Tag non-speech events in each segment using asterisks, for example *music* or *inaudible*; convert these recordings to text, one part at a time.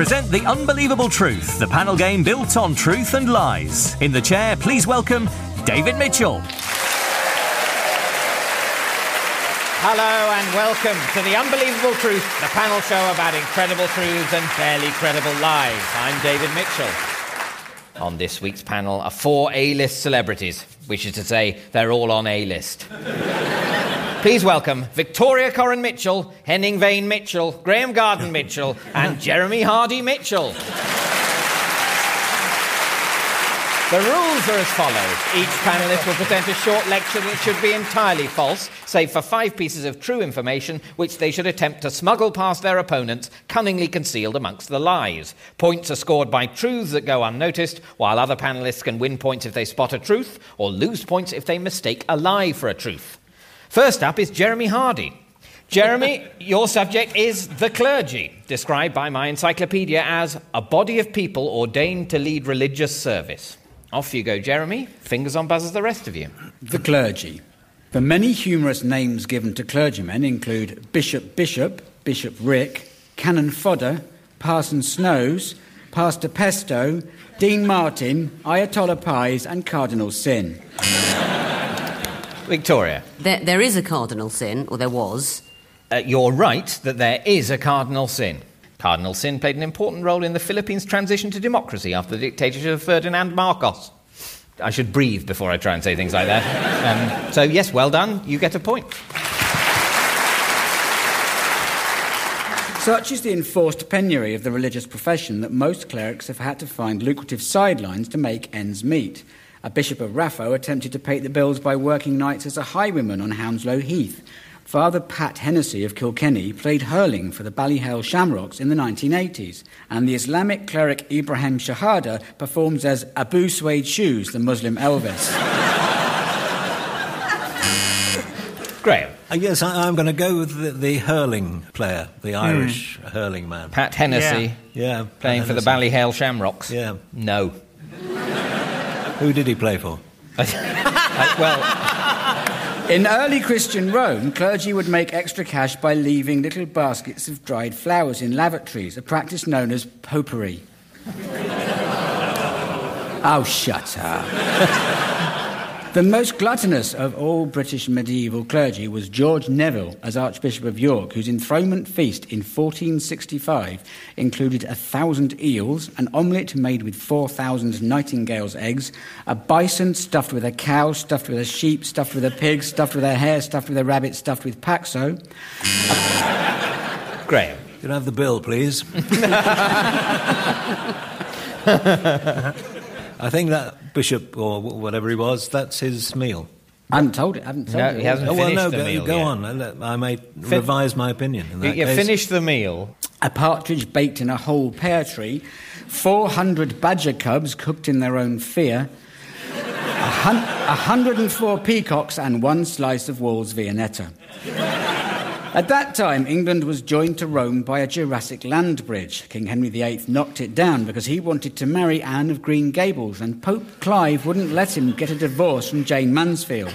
We present The Unbelievable Truth, the panel game built on truth and lies. In the chair, please welcome David Mitchell. Hello and welcome to The Unbelievable Truth, the panel show about incredible truths and fairly credible lies. I'm David Mitchell. On this week's panel are four A-list celebrities, which is to say, they're all on A-list. Please welcome Victoria Coren Mitchell, Henning Wehn Mitchell, Graeme Garden *laughs* Mitchell, and Jeremy Hardy Mitchell. The rules are as follows. Each panelist will present a short lecture that should be entirely false, save for five pieces of true information which they should attempt to smuggle past their opponents, cunningly concealed amongst the lies. Points are scored by truths that go unnoticed, while other panelists can win points if they spot a truth, or lose points if they mistake a lie for a truth. First up is Jeremy Hardy. Jeremy, *laughs* your subject is the clergy, described by my encyclopedia as a body of people ordained to lead religious service. Off you go, Jeremy. Fingers on buzzers, the rest of you. The clergy. The many humorous names given to clergymen include Bishop Bishop, Bishop Rick, Canon Fodder, Parson Snows, Pastor Pesto, Dean Martin, Ayatollah Pies, and Cardinal Sin. Victoria. There, there is a cardinal sin, or there was. Uh, you're right that there is a cardinal sin. Cardinal Sin played an important role in the Philippines' transition to democracy after the dictatorship of Ferdinand Marcos. I should breathe before I try and say things like that. Um, so, yes, well done. You get a point. Such is the enforced penury of the religious profession that most clerics have had to find lucrative sidelines to make ends meet. A bishop of Raphoe attempted to pay the bills by working nights as a highwayman on Hounslow Heath. Father Pat Hennessy of Kilkenny played hurling for the Ballyhale Shamrocks in the 1980s, and the Islamic cleric Ibrahim Shahada performs as Abu Suede Shoes, the Muslim Elvis. *laughs* Graeme. Uh, yes, I, am going to go with the, the, hurling player, the Irish mm. hurling man. Pat Hennessy. Yeah. yeah playing for the Ballyhale Shamrocks. Yeah. No. Who did he play for? well. In early Christian Rome, clergy would make extra cash by leaving little baskets of dried flowers in lavatories, a practice known as popery. oh, shut up. The most gluttonous of all British medieval clergy was George Neville as Archbishop of York, whose enthronement feast in 1465 included a thousand eels, an omelette made with 4,000 nightingale's eggs, a bison stuffed with a cow, stuffed with a sheep, stuffed with a pig, stuffed with a hare, stuffed with a rabbit, stuffed with paxo. *laughs* Graeme. Can I have the bill, please? *laughs* *laughs* I think that bishop or whatever he was, that's his meal. I haven't told it. I haven't told no, it. he hasn't oh, well, no, the go, meal go yet. on. Uh, I may fin- revise my opinion. In that you case. finish the meal. A partridge baked in a whole pear tree, 400 badger cubs cooked in their own fear, a hun- 104 peacocks, and one slice of Wall's Viennetta. At that time, England was joined to Rome by a Jurassic land bridge. King Henry VIII knocked it down because he wanted to marry Anne of Green Gables, and Pope Clive wouldn't let him get a divorce from Jane Mansfield.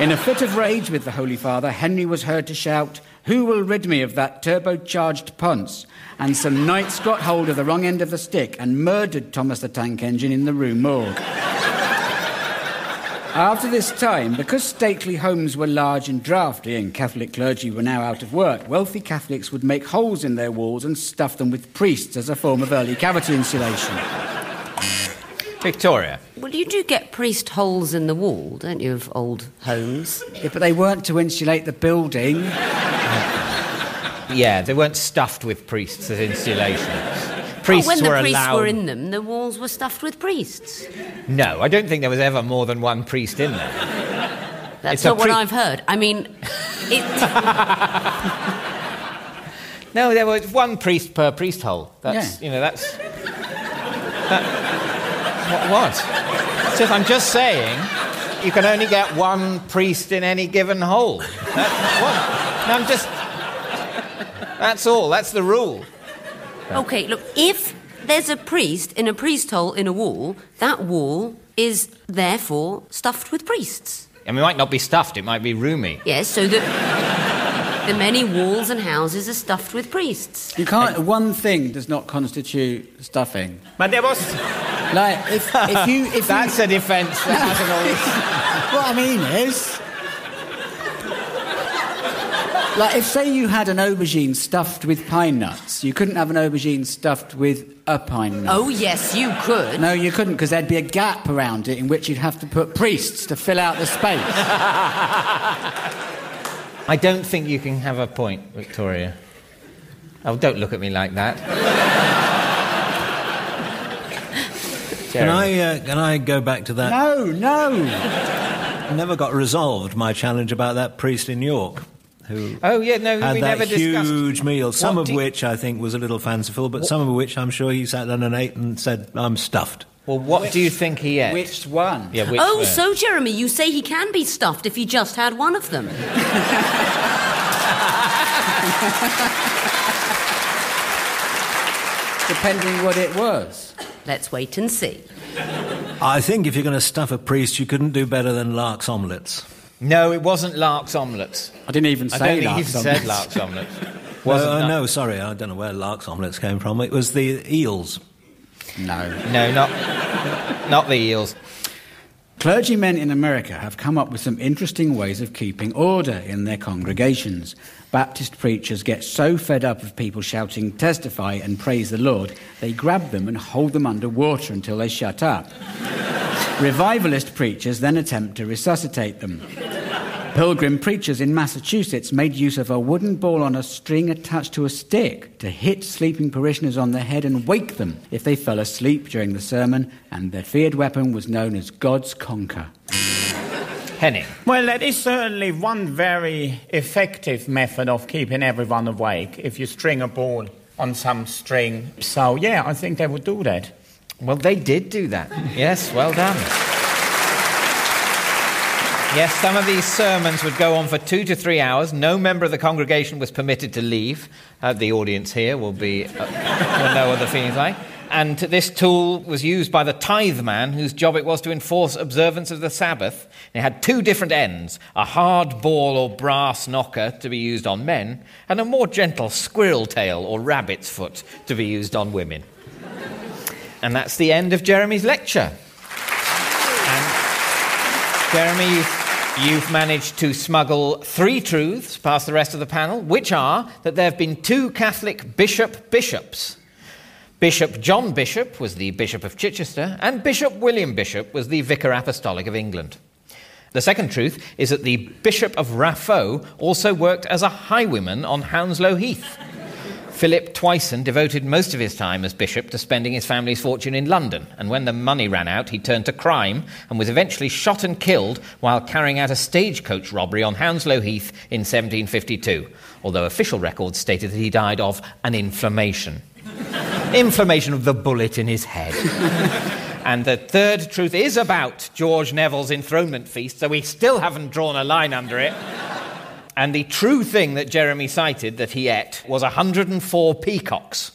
In a fit of rage with the Holy Father, Henry was heard to shout, Who will rid me of that turbocharged ponce? And some knights got hold of the wrong end of the stick and murdered Thomas the Tank Engine in the Rue Morgue. After this time, because stately homes were large and draughty and Catholic clergy were now out of work, wealthy Catholics would make holes in their walls and stuff them with priests as a form of early cavity insulation. Victoria. Well, you do get priest holes in the wall, don't you, of old homes? Yeah, but they weren't to insulate the building. yeah, they weren't stuffed with priests as insulation priests when were the priests allowed... were in them, the walls were stuffed with priests. No, I don't think there was ever more than one priest in there. That's it's not what I've heard. I mean, it. *laughs* no, there was one priest per priest hole. That's yeah. you know that's. That, what? what? So I'm just saying, you can only get one priest in any given hole. That, no, I'm just. That's all. That's the rule. Okay, look, if there's a priest in a priest hole in a wall, that wall is therefore stuffed with priests. And it might not be stuffed, it might be roomy. Yes, so that. The many walls and houses are stuffed with priests. You can't. One thing does not constitute stuffing. But there was. Like if if you if That's you, a defence that hasn't always. what I mean is. Like, if, say, you had an aubergine stuffed with pine nuts, you couldn't have an aubergine stuffed with a pine nut. Oh, yes, you could. No, you couldn't, because there'd be a gap around it in which you'd have to put priests to fill out the space. *laughs* I don't think you can have a point, Victoria. Oh, don't look at me like that. Can I, uh, can I go back to that? no, no. Never got resolved my challenge about that priest in York who Oh, yeah, no, had we that never discussed. huge meal, some What of do you- which I think was a little fanciful, but some of which I'm sure he sat down and ate and said, I'm stuffed. Well, what do you think he ate? Which one? Yeah, which oh, one? so, Jeremy, you say he can be stuffed if he just had one of them. *laughs* Depending what it was. Let's wait and see. I think if you're going to stuff a priest, you couldn't do better than Lark's omelettes. No, it wasn't Lark's omelettes. I didn't even I say don't think *laughs* that. he said Lark's omelettes. Well, Wasn't uh, no, sorry, I don't know where Lark's omelettes came from. It was the eels. No. No, not, not the eels. Clergymen in America have come up with some interesting ways of keeping order in their congregations. Baptist preachers get so fed up of people shouting, testify, and praise the Lord, they grab them and hold them under water until they shut up. *laughs* Revivalist preachers then attempt to resuscitate them. Pilgrim preachers in Massachusetts made use of a wooden ball on a string attached to a stick to hit sleeping parishioners on the head and wake them if they fell asleep during the sermon, and their feared weapon was known as God's conker. Henning. Well, that is certainly one very effective method of keeping everyone awake if you string a ball on some string. So, yeah, I think they would do that. Well, they did do that. Yes, well done. Yes, some of these sermons would go on for two to three hours. No member of the congregation was permitted to leave. Uh, the audience here will be uh, will know what the feeling's like. And this tool was used by the tithe man, whose job it was to enforce observance of the Sabbath. It had two different ends a hard ball or brass knocker to be used on men, and a more gentle squirrel tail or rabbit's foot to be used on women. And that's the end of Jeremy's lecture. And Jeremy, you've, managed to smuggle three truths past the rest of the panel, which are that there have been two Catholic bishop bishops. Bishop John Bishop was the Bishop of Chichester, and Bishop William Bishop was the Vicar Apostolic of England. The second truth is that the Bishop of Raphoe also worked as a highwayman on Hounslow Heath. Philip Twysden devoted most of his time as bishop to spending his family's fortune in London, and when the money ran out, he turned to crime and was eventually shot and killed while carrying out a stagecoach robbery on Hounslow Heath in 1752, although official records stated that he died of an inflammation. *laughs* inflammation of the bullet in his head. *laughs* and the third truth is about George Neville's enthronement feast, so we still haven't drawn a line under it. And the true thing that Jeremy cited that he ate was 104 peacocks.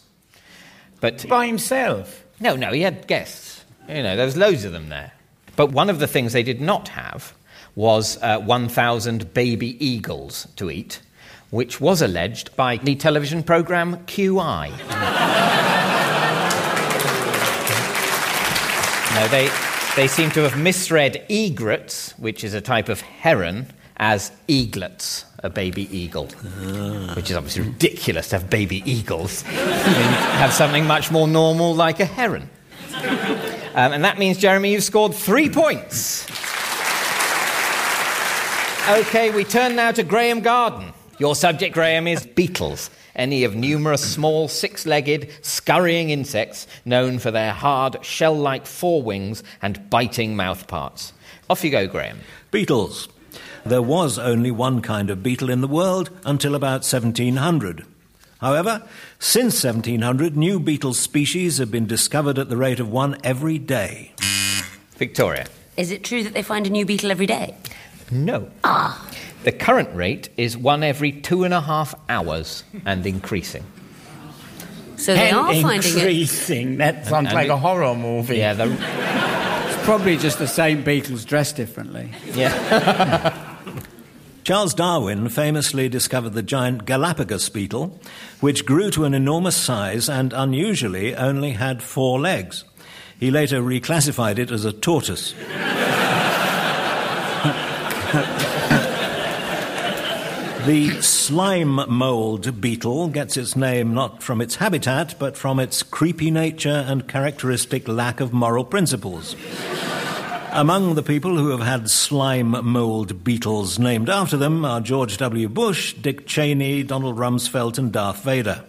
But By himself. no, no, he had guests. You know, there was loads of them there. But one of the things they did not have was uh, 1,000 baby eagles to eat, which was alleged by the television program QI. *laughs* no, they, they seem to have misread egrets, which is a type of heron, as eaglets, a baby eagle, which is obviously ridiculous to have baby eagles. Have something much more normal like a heron. Um, and that means, Jeremy, you've scored three points. Okay, we turn now to Graeme Garden. Your subject, Graeme, is beetles, any of numerous small six legged, scurrying insects known for their hard, shell like forewings and biting mouth parts. Off you go, Graeme. Beetles. There was only one kind of beetle in the world until about 1700. However, since 1700, new beetle species have been discovered at the rate of one every day. Victoria. Is it true that they find a new beetle every day? No. Ah. The current rate is one every two and a half hours and increasing. So they and are finding it. increasing. That sounds and like it- a horror movie. Yeah, the, It's probably just the same beetles dressed differently. yeah. *laughs* Charles Darwin famously discovered the giant Galapagos beetle, which grew to an enormous size and unusually only had four legs. He later reclassified it as a tortoise. *laughs* The slime mold beetle gets its name not from its habitat, but from its creepy nature and characteristic lack of moral principles. Among the people who have had slime mold beetles named after them are George W. Bush, Dick Cheney, Donald Rumsfeld, and Darth Vader.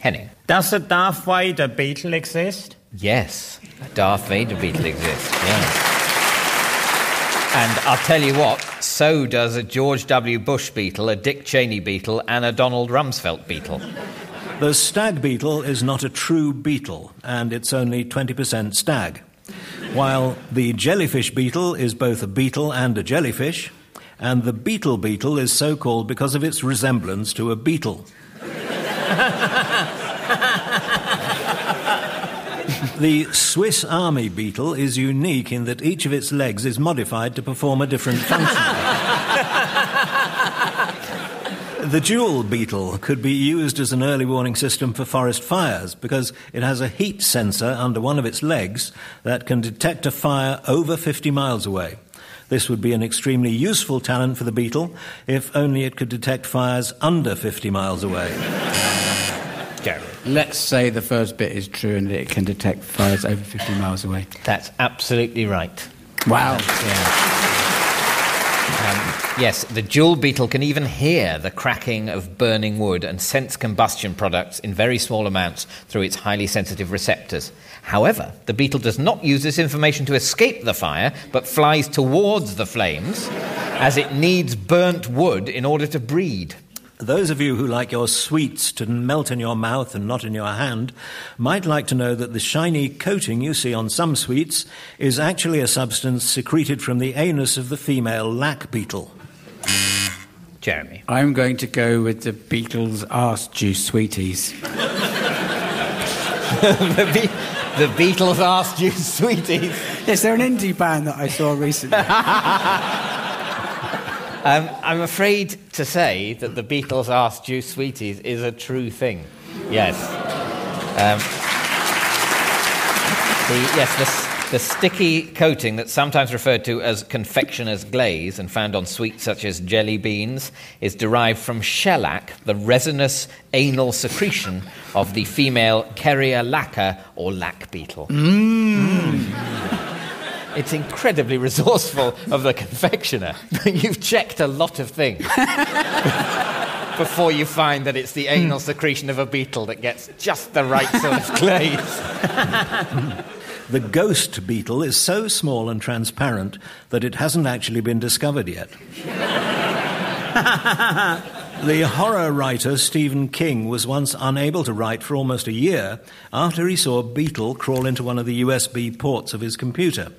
Henning. Does the Darth Vader beetle exist? Yes, a Darth Vader beetle exists. Yes. And I'll tell you what, so does a George W. Bush beetle, a Dick Cheney beetle, and a Donald Rumsfeld beetle. The stag beetle is not a true beetle, and it's only 20% stag. While the jellyfish beetle is both a beetle and a jellyfish, and the beetle beetle is so called because of its resemblance to a beetle. The Swiss Army beetle is unique in that each of its legs is modified to perform a different function. *laughs* The jewel beetle could be used as an early warning system for forest fires because it has a heat sensor under one of its legs that can detect a fire over 50 miles away. This would be an extremely useful talent for the beetle if only it could detect fires under 50 miles away. Jeremy. Let's say the first bit is true and it can detect fires over 50 miles away. That's absolutely right. Wow. Um, yes, the jewel beetle can even hear the cracking of burning wood and sense combustion products in very small amounts through its highly sensitive receptors. However, the beetle does not use this information to escape the fire, but flies towards the flames as it needs burnt wood in order to breed. Those of you who like your sweets to melt in your mouth and not in your hand might like to know that the shiny coating you see on some sweets is actually a substance secreted from the anus of the female lac beetle. Jeremy. I'm going to go with the Beatles' arse juice sweeties. *laughs* the, Be- the Beatles asked you, sweeties. Yes, they're an indie band that I saw recently. *laughs* Um, I'm afraid to say that the Beatles asked Juice Sweeties is a true thing. Yes. Um, the, yes, the, the sticky coating that's sometimes referred to as confectioner's glaze and found on sweets such as jelly beans is derived from shellac, the resinous anal secretion of the female Kerria lacca or lac beetle. It's incredibly resourceful of the confectioner. *laughs* You've checked a lot of things *laughs* before you find that it's the anal secretion of a beetle that gets just the right sort of glaze. *laughs* The ghost beetle is so small and transparent that it hasn't actually been discovered yet. the horror writer Stephen King was once unable to write for almost a year after he saw a beetle crawl into one of the USB ports of his computer.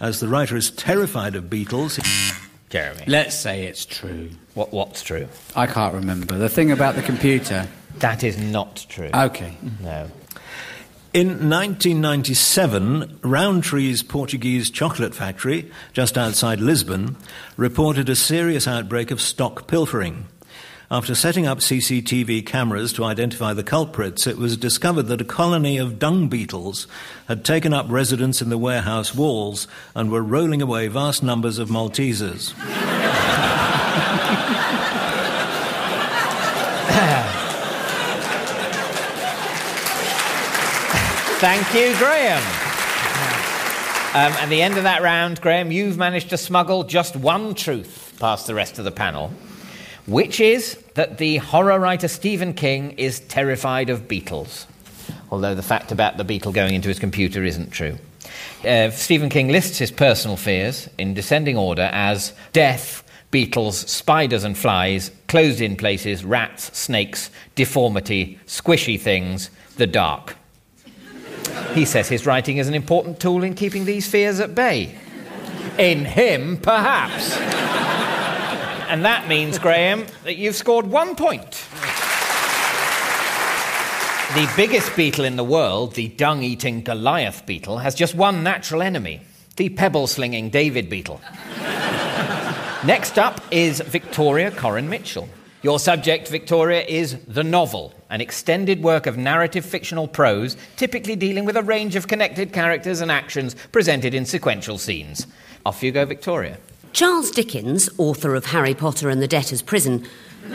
As the writer is terrified of beetles, Jeremy. Let's say it's true. What, what's true? I can't remember. The thing about the computer. That is not true. Okay. no. In 1997, Rowntree's Portuguese chocolate factory, just outside Lisbon, reported a serious outbreak of stock pilfering. After setting up CCTV cameras to identify the culprits, it was discovered that a colony of dung beetles had taken up residence in the warehouse walls and were rolling away vast numbers of Maltesers. Thank you, Graeme. Um, at the end of that round, Graeme, you've managed to smuggle just one truth past the rest of the panel, which is that the horror writer Stephen King is terrified of beetles, although the fact about the beetle going into his computer isn't true. Uh, Stephen King lists his personal fears in descending order as death, beetles, spiders and flies, closed in places, rats, snakes, deformity, squishy things, the dark. He says his writing is an important tool in keeping these fears at bay. In him, perhaps. And that means, Graeme, that you've scored one point. The biggest beetle in the world, the dung eating Goliath beetle, has just one natural enemy the pebble slinging David beetle. Next up is Victoria Coren Mitchell. Your subject, Victoria, is the novel, an extended work of narrative fictional prose, typically dealing with a range of connected characters and actions presented in sequential scenes. Off you go, Victoria. Charles Dickens, author of Harry Potter and the Debtor's Prison, *laughs*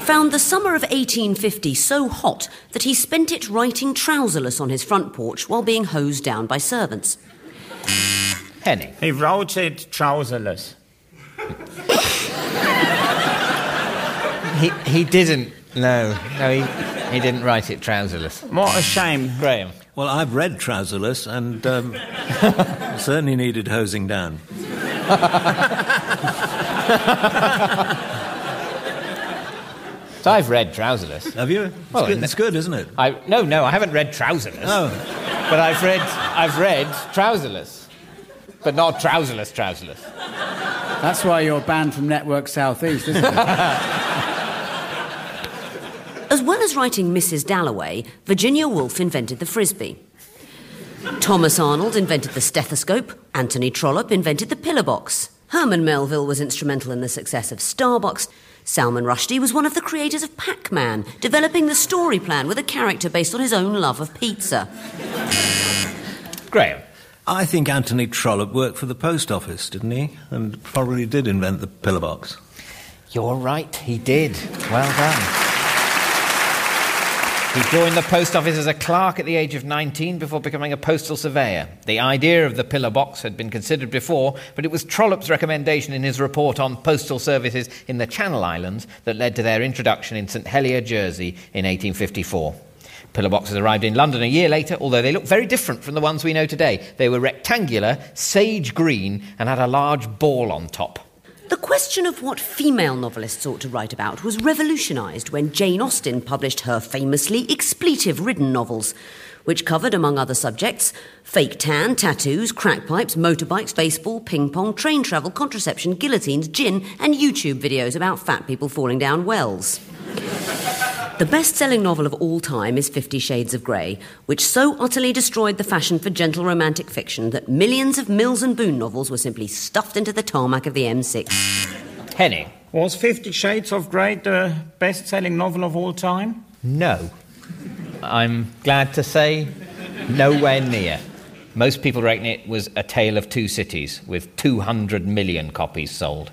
found the summer of 1850 so hot that he spent it writing trouserless on his front porch while being hosed down by servants. Henning. He wrote it trouserless. He, he didn't. No, no, he, he didn't write it trouserless. What a shame. Graeme. Well, I've read Trouserless and um, *laughs* certainly needed hosing down. So I've read Trouserless. Have you? It's, Well, good, it's good, isn't it? I, no, no, I haven't read Trouserless. Oh, But I've read, I've read Trouserless. But not Trouserless, Trouserless. That's why you're banned from Network Southeast, isn't it? *laughs* As well as writing Mrs. Dalloway, Virginia Woolf invented the frisbee. Thomas Arnold invented the stethoscope. Anthony Trollope invented the pillar box. Herman Melville was instrumental in the success of Starbucks. Salman Rushdie was one of the creators of Pac Man, developing the story plan with a character based on his own love of pizza. Graeme. I think Anthony Trollope worked for the post office, didn't he? And probably did invent the pillar box. You're right, he did. Well done. He joined the post office as a clerk at the age of 19 before becoming a postal surveyor. The idea of the pillar box had been considered before, but it was Trollope's recommendation in his report on postal services in the Channel Islands that led to their introduction in St Helier, Jersey in 1854. Pillar boxes arrived in London a year later, although they looked very different from the ones we know today. They were rectangular, sage green, and had a large ball on top. The question of what female novelists ought to write about was revolutionised when Jane Austen published her famously expletive ridden novels, which covered, among other subjects, fake tan, tattoos, crack pipes, motorbikes, baseball, ping pong, train travel, contraception, guillotines, gin, and YouTube videos about fat people falling down wells. The best selling novel of all time is Fifty Shades of Grey, which so utterly destroyed the fashion for gentle romantic fiction that millions of Mills and Boon novels were simply stuffed into the tarmac of the M6. Henning. Was Fifty Shades of Grey the best selling novel of all time? No. I'm glad to say nowhere near. Most people reckon it was A Tale of Two Cities, with 200 million copies sold.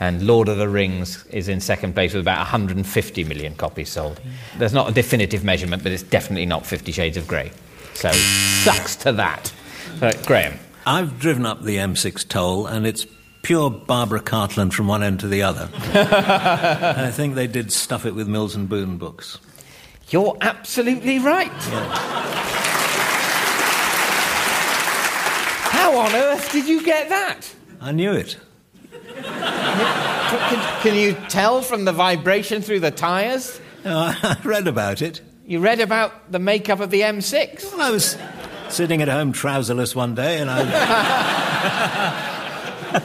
And Lord of the Rings is in second place with about 150 million copies sold. There's not a definitive measurement, but it's definitely not Fifty Shades of Grey. So, sucks to that. Graeme. I've driven up the M6 toll, and it's pure Barbara Cartland from one end to the other. *laughs* I think they did stuff it with Mills and Boon books. You're absolutely right. How on earth did you get that? I knew it. Can, can you tell from the vibration through the tyres? *laughs* I read about it. You read about the makeup of the M6. Well, I was sitting at home trouserless one day, and I. *laughs*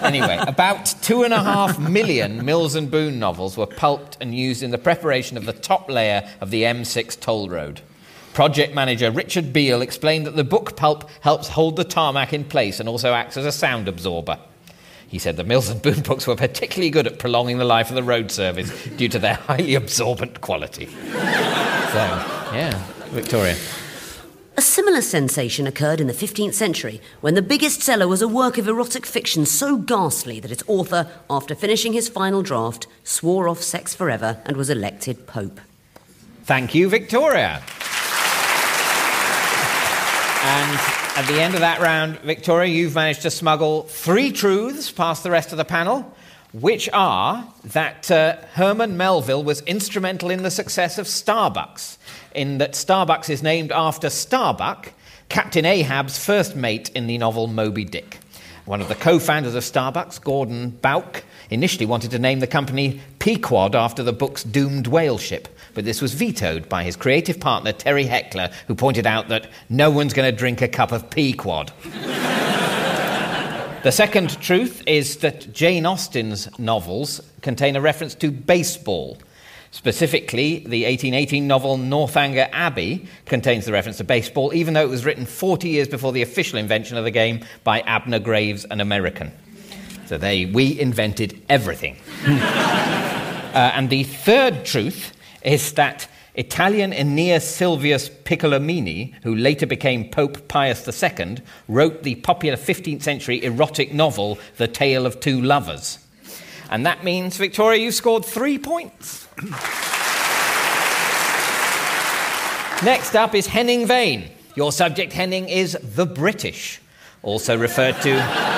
Anyway, about two and a half million Mills and Boon novels were pulped and used in the preparation of the top layer of the M6 toll road. Project manager Richard Beale explained that the book pulp helps hold the tarmac in place and also acts as a sound absorber. He said the Mills and Boon *laughs* books were particularly good at prolonging the life of the road service due to their highly absorbent quality. So, yeah, Victoria. A similar sensation occurred in the 15th century when the biggest seller was a work of erotic fiction so ghastly that its author, after finishing his final draft, swore off sex forever and was elected Pope. Thank you, Victoria. And at the end of that round, Victoria, you've managed to smuggle three truths past the rest of the panel, which are that uh, Herman Melville was instrumental in the success of Starbucks, in that Starbucks is named after Starbuck, Captain Ahab's first mate in the novel Moby Dick. One of the co founders of Starbucks, Gordon Bowker, initially wanted to name the company Pequod after the book's doomed whale ship, but this was vetoed by his creative partner, Terry Heckler, who pointed out that no one's going to drink a cup of Pequod. *laughs* the second truth is that Jane Austen's novels contain a reference to baseball. Specifically, the 1818 novel Northanger Abbey contains the reference to baseball, even though it was written 40 years before the official invention of the game by Abner Graves, an American. So they, we invented everything. *laughs* uh, and the third truth is that Italian Aeneas Silvius Piccolomini, who later became Pope Pius II, wrote the popular 15th century erotic novel The Tale of Two Lovers. And that means, Victoria, you've scored three points. *coughs* Next up is Henning Wehn. Your subject, Henning, is the British, also referred to.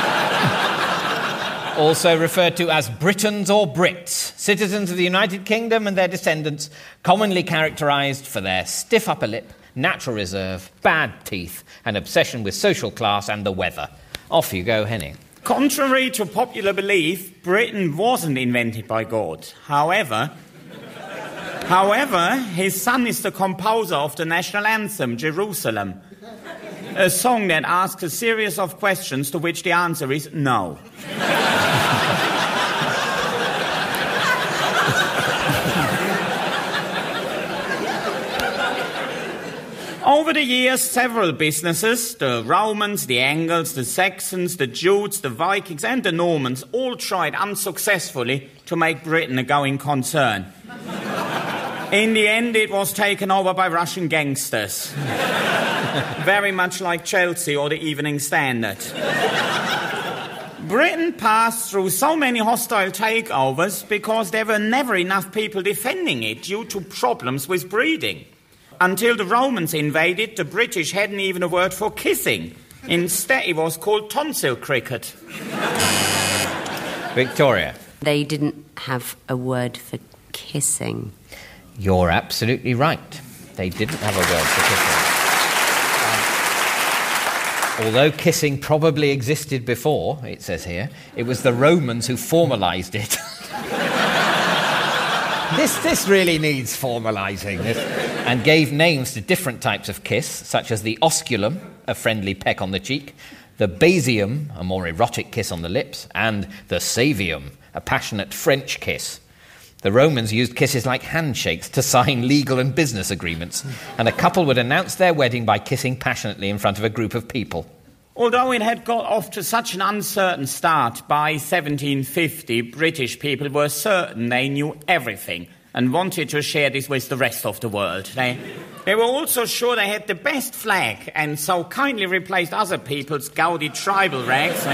Also referred to as Britons or Brits, citizens of the United Kingdom and their descendants, commonly characterized for their stiff upper lip, natural reserve, bad teeth, and obsession with social class and the weather. Off you go, Henning. Contrary to popular belief, Britain wasn't invented by God. However, However, his son is the composer of the national anthem, Jerusalem, a song that asks a series of questions to which the answer is no. Over the years, several businesses, the Romans, the Angles, the Saxons, the Jutes, the Vikings, and the Normans, all tried unsuccessfully to make Britain a going concern. In the end, it was taken over by Russian gangsters. *laughs* Very much like Chelsea or the Evening Standard. Britain passed through so many hostile takeovers because there were never enough people defending it due to problems with breeding. Until the Romans invaded, the British hadn't even a word for kissing. Instead, it was called tonsil cricket. Victoria. They didn't have a word for kissing. You're absolutely right. They didn't have a word for kissing. Um, although kissing probably existed before, it says here, it was the Romans who formalized it. *laughs* this, this really needs formalizing. This, and gave names to different types of kiss, such as the osculum, a friendly peck on the cheek, the basium, a more erotic kiss on the lips, and the savium, a passionate French kiss. The Romans used kisses like handshakes to sign legal and business agreements, and a couple would announce their wedding by kissing passionately in front of a group of people. Although it had got off to such an uncertain start, by 1750, British people were certain they knew everything and wanted to share this with the rest of the world. They, they were also sure they had the best flag and so kindly replaced other people's gaudy tribal rags uh,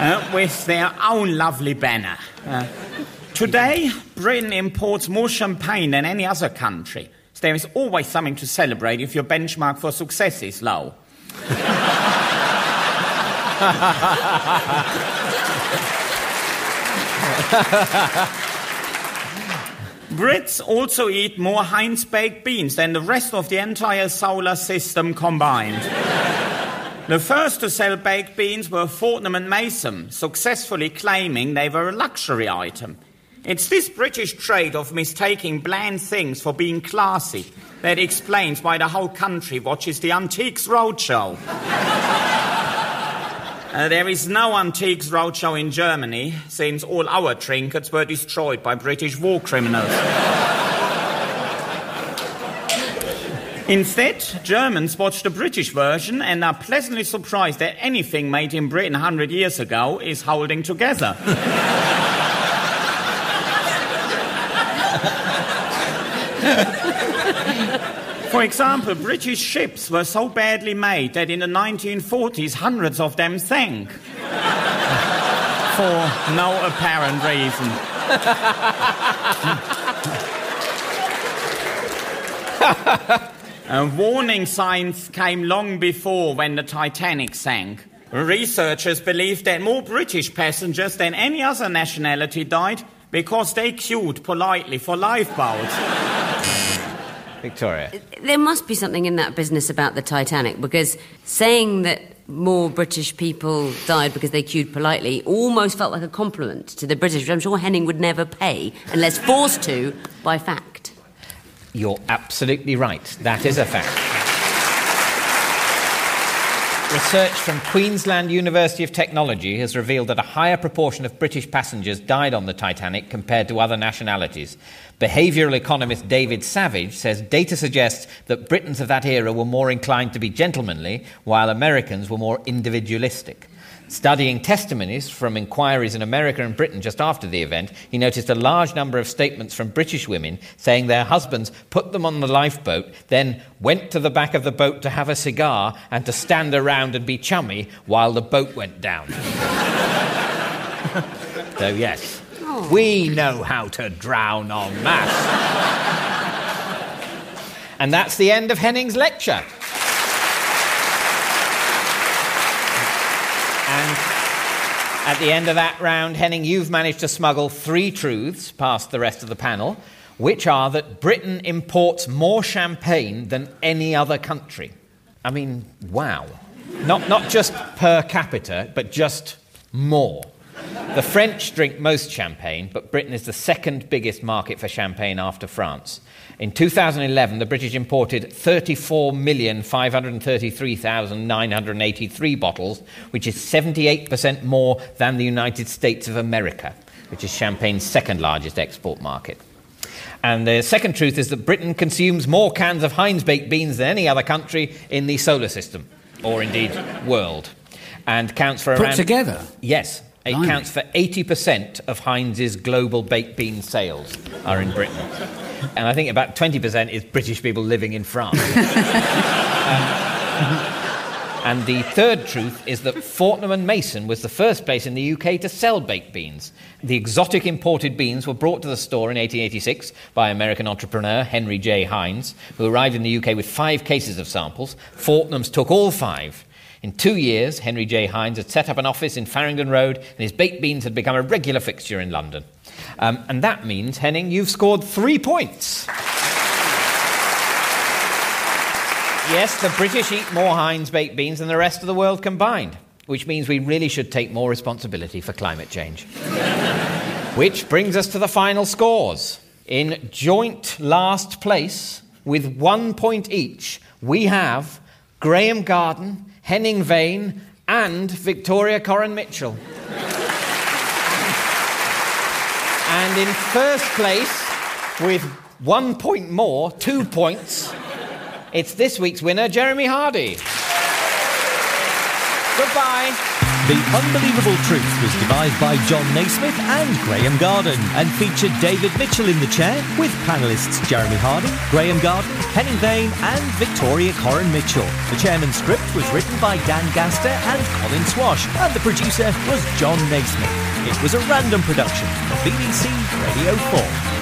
uh, with their own lovely banner. Uh, Today, Britain imports more champagne than any other country. So there is always something to celebrate if your benchmark for success is low. Brits also eat more Heinz baked beans than the rest of the entire solar system combined. the first to sell baked beans were Fortnum and Mason, successfully claiming they were a luxury item. It's this British trait of mistaking bland things for being classy that explains why the whole country watches the Antiques Roadshow. *laughs* uh, there is no Antiques Roadshow in Germany since all our trinkets were destroyed by British war criminals. Instead, Germans watch the British version and are pleasantly surprised that anything made in Britain 100 years ago is holding together. *laughs* For example, British ships were so badly made that in the 1940s hundreds of them sank. *laughs* For no apparent reason. *laughs* And warning signs came long before when the Titanic sank. Researchers believe that more British passengers than any other nationality died because they queued politely for lifeboats. Victoria. There must be something in that business about the Titanic because saying that more British people died because they queued politely almost felt like a compliment to the British, which I'm sure Henning would never pay unless forced to by fact. You're absolutely right. That is a fact. Research from Queensland University of Technology has revealed that a higher proportion of British passengers died on the Titanic compared to other nationalities. Behavioural economist David Savage says data suggests that Britons of that era were more inclined to be gentlemanly, while Americans were more individualistic. Studying testimonies from inquiries in America and Britain just after the event, he noticed a large number of statements from British women saying their husbands put them on the lifeboat, then went to the back of the boat to have a cigar and to stand around and be chummy while the boat went down. *laughs* so, yes, oh. we know how to drown en masse. and that's the end of Henning's lecture. And at the end of that round, Henning, you've managed to smuggle three truths past the rest of the panel, which are that Britain imports more champagne than any other country. I mean, wow. Not, not just per capita, but just more. The French drink most champagne, but Britain is the second biggest market for champagne after France. In 2011, the British imported 34,533,983 bottles, which is 78% more than the United States of America, which is champagne's second largest export market. And the second truth is that Britain consumes more cans of Heinz baked beans than any other country in the solar system, or indeed world, and counts for Put around. together? Yes. It Blimey. counts for 80% of Heinz's global baked bean sales are in Britain. And I think about 20% is British people living in France. *laughs* Um, and the third truth is that Fortnum and Mason was the first place in the UK to sell baked beans. The exotic imported beans were brought to the store in 1886 by American entrepreneur Henry J. Heinz, who arrived in the UK with five cases of samples. Fortnum's took all five. In two years, Henry J. Heinz had set up an office in Farringdon Road, and his baked beans had become a regular fixture in London. Um, and that means, Henning, you've scored three points. Yes, the British eat more Heinz baked beans than the rest of the world combined, which means we really should take more responsibility for climate change. *laughs* which brings us to the final scores. In joint last place, with one point each, we have Graeme Garden, Henning Wehn, and Victoria Coren Mitchell. and in first place, with one point more, two points, it's this week's winner, Jeremy Hardy. The Unbelievable Truth was devised by Jon Naismith and Graeme Garden and featured David Mitchell in the chair with panellists Jeremy Hardy, Graeme Garden, Henning Wehn and Victoria Coren Mitchell. The chairman's script was written by Dan Gaster and Colin Swash and the producer was Jon Naismith. It was a random production for BBC Radio 4.